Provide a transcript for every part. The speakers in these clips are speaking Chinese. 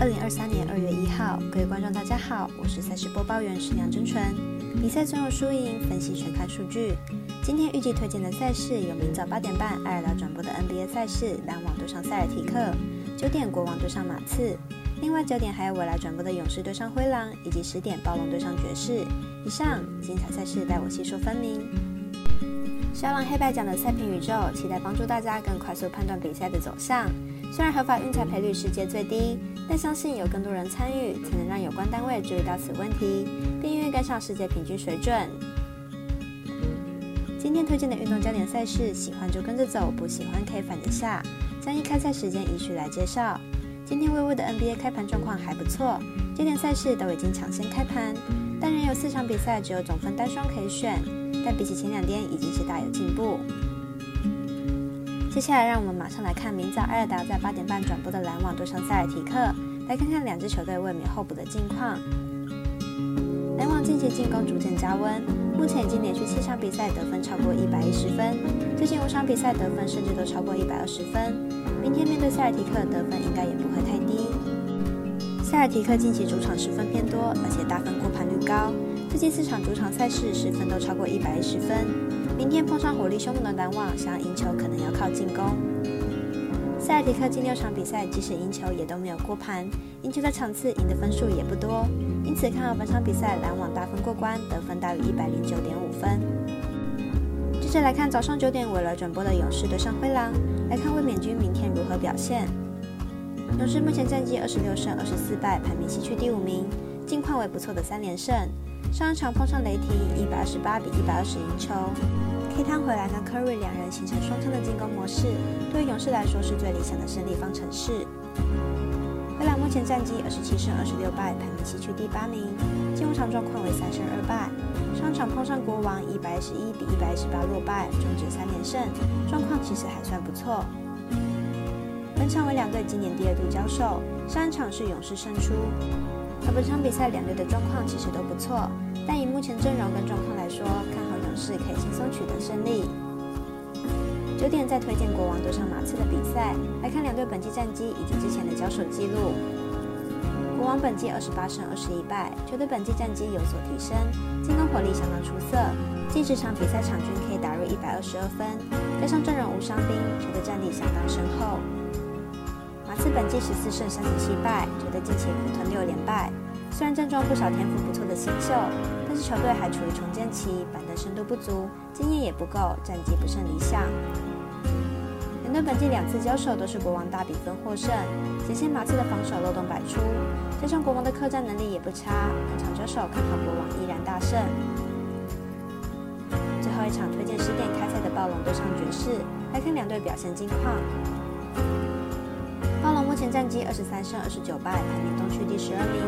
二零二三年二月一号，各位观众大家好，我是赛事播报员石梁真纯。比赛总有输赢，分析全看数据。今天预计推荐的赛事有明早八点半爱尔达转播的 NBA 赛事，篮网对上塞尔提克；九点国王对上马刺。另外九点还有未来转播的勇士对上灰狼，以及十点暴龙对上爵士。以上精彩赛事带我细说分明。小狼黑白奖的赛评宇宙，期待帮助大家更快速判断比赛的走向。虽然合法运彩赔率世界最低，但相信有更多人参与，才能让有关单位注意到此问题，并愿意跟上世界平均水准。今天推荐的运动焦点赛事，喜欢就跟着走，不喜欢可以反着下。将以开赛时间依序来介绍。今天微微的 NBA 开盘状况还不错，焦点赛事都已经抢先开盘，但仍有四场比赛只有总分单双可以选，但比起前两天已经是大有进步。接下来，让我们马上来看明早埃尔达在八点半转播的篮网对上塞尔提克，来看看两支球队卫冕候补的近况。篮网近期进攻逐渐加温，目前已经连续七场比赛得分超过一百一十分，最近五场比赛得分甚至都超过一百二十分。明天面对塞尔提克，得分应该也不会太低。塞尔提克近期主场失分偏多，而且大分过盘率高，最近四场主场赛事失分都超过一百一十分。明天碰上火力凶猛的篮网，想要赢球可能要靠进攻。塞尔提克近六场比赛，即使赢球也都没有过盘，赢球的场次赢的分数也不多，因此看好本场比赛篮网大分过关，得分大于一百零九点五分。接着来看早上九点未来转播的勇士对上灰狼，来看卫冕军明天如何表现。勇士目前战绩二十六胜二十四败，排名西区第五名，近况为不错的三连胜。上一场碰上雷霆，一百二十八比一百二十赢球。K 汤回来跟 Curry 两人形成双枪的进攻模式，对勇士来说是最理想的胜利方程式。灰狼目前战绩二十七胜二十六败，排名西区第八名。进入场状况为三胜二败。上场碰上国王，一百一十一比一百一十八落败，终止三连胜，状况其实还算不错。本场为两队今年第二度交手，上一场是勇士胜出。而本场比赛两队的状况其实都不错，但以目前阵容跟状况来说，看好勇士可以轻松取得胜利。九点再推荐国王对上马刺的比赛，来看两队本季战绩以及之前的交手记录。国王本季二十八胜二十一败，球队本季战绩有所提升，进攻火力相当出色，近十场比赛场均可以打入一百二十二分，加上阵容无伤兵，球队战力相当深厚。次本季十四胜三十七败，球队近期苦吞六连败。虽然阵中不少天赋不错的新秀，但是球队还处于重建期，板凳深度不足，经验也不够，战绩不甚理想。两队本季两次交手都是国王大比分获胜，前线马刺的防守漏洞百出，加上国王的客战能力也不差，本场交手看好国王依然大胜。最后一场推荐十点开赛的暴龙对上爵士，来看两队表现近况。目前战绩二十三胜二十九败，排名东区第十二名，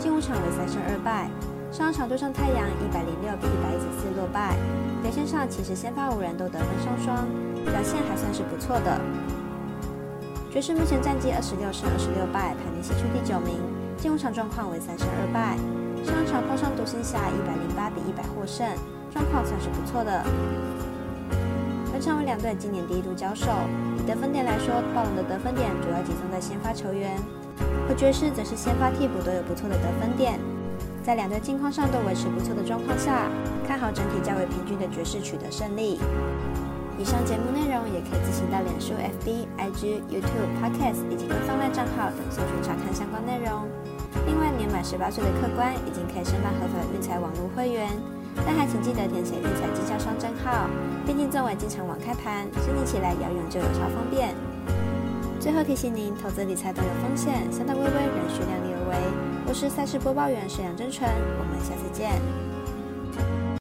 近五场为三胜二败。上场对上太阳一百零六比一百一十四落败，表现上其实先发五人都得分双双，表现还算是不错的。爵士目前战绩二十六胜二十六败，排名西区第九名，近五场状况为三胜二败。上场碰上独行侠一百零八比一百获胜，状况算是不错的。本场为两队今年第一度交手。以得分点来说，暴龙的得分点主要集中在先发球员，而爵士则是先发替补都有不错的得分点。在两队近况上都维持不错的状况下，看好整体较为平均的爵士取得胜利。以上节目内容也可以自行到脸书、FB、IG、YouTube、Podcast 以及官方赖账号等搜寻查看相关内容。另外，年满十八岁的客官已经可以申办合法的运财网络会员。但还请记得填写理财经销商账号，毕竟作为经常网开盘，申请起来遥远就有超方便。最后提醒您，投资理财都有风险，三大微微，仍需量力而为。我是赛事播报员沈阳真纯，我们下次见。